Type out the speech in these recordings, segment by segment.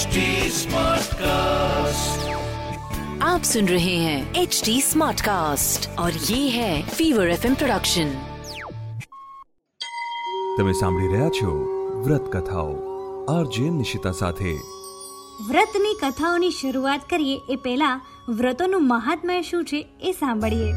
HD Smartcast. आप सुन रहे हैं एच डी स्मार्ट कास्ट और ये है फीवर एफ प्रोडक्शन તમે સાંભળી રહ્યા છો વ્રત કથાઓ આરજે નિશિતા સાથે વ્રતની કથાઓની શરૂઆત કરીએ એ પહેલા વ્રતોનું મહાત્મ્ય શું છે એ સાંભળીએ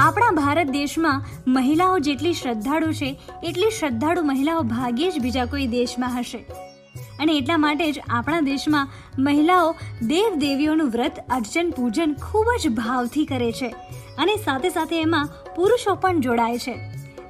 આપણા ભારત દેશમાં મહિલાઓ જેટલી શ્રદ્ધાળુ છે એટલી શ્રદ્ધાળુ મહિલાઓ ભાગ્યે જ બીજા કોઈ દેશમાં હશે અને એટલા માટે જ આપણા દેશમાં મહિલાઓ દેવ દેવીઓનું વ્રત, અર્ચન, પૂજન ખૂબ જ ભાવથી કરે છે અને સાથે સાથે એમાં પુરુષો પણ જોડાય છે.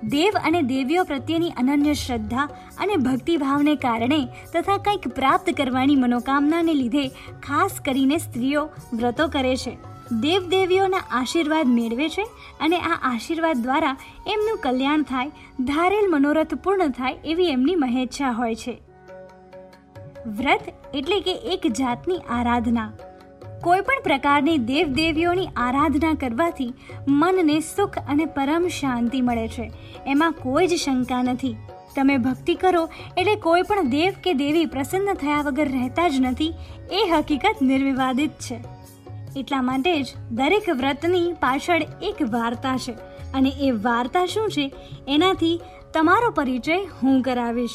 દેવ અને દેવીઓ પ્રત્યેની અનન્ય શ્રદ્ધા અને ભક્તિભાવને કારણે તથા કંઈક પ્રાપ્ત કરવાની મનોકામનાને લીધે ખાસ કરીને સ્ત્રીઓ વ્રતો કરે છે. દેવ દેવીઓના આશીર્વાદ મેળવે છે અને આ આશીર્વાદ દ્વારા એમનું કલ્યાણ થાય, ધારેલ મનોરથ પૂર્ણ થાય એવી એમની મહેચ્છા હોય છે. વ્રત એટલે કે એક જાતની આરાધના. કોઈ પણ પ્રકારની દેવ દેવીઓની આરાધના કરવાથી મનને સુખ અને પરમ શાંતિ મળે છે. એમાં કોઈ જ શંકા નથી. તમે ભક્તિ કરો એટલે કોઈ પણ દેવ કે દેવી પ્રસન્ન થયા વગર રહેતા જ નથી, એ હકીકત નિર્વિવાદિત છે. એટલા માટે જ દરેક વ્રતની પાછળ એક વાર્તા છે અને એ વાર્તા શું છે એનાથી તમારો પરિચય હું કરાવીશ.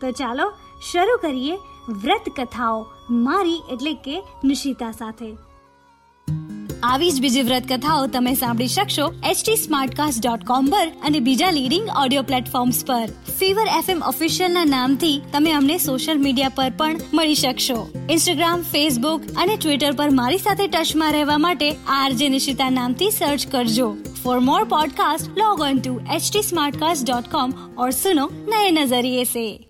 તો ચાલો શરૂ કરીએ વ્રત કથાઓ. મારી એટલે કે નિશિતા સાથે. આવી જ બીજી વ્રત કથાઓ તમે સાંભળી શકશો એચટી સ્માર્ટકાસ્ટ ડોટ પર અને બીજા લીડિંગ ઓડિયો પ્લેટફોર્મ્સ પર. ફીવર એફએમ ઓફિશિયલના નામથી તમે અમને સોશિયલ મીડિયા પર પણ મળી શકશો. ઇન્સ્ટાગ્રામ ફેસબુક અને ટ્વિટર પર મારી સાથે ટચમાં રહેવા માટે આરજે નિશિતા નામથી સર્ચ કરજો. For more podcast log on to H smartcast dot com ઓર સુનો નયે નજરિયે સે.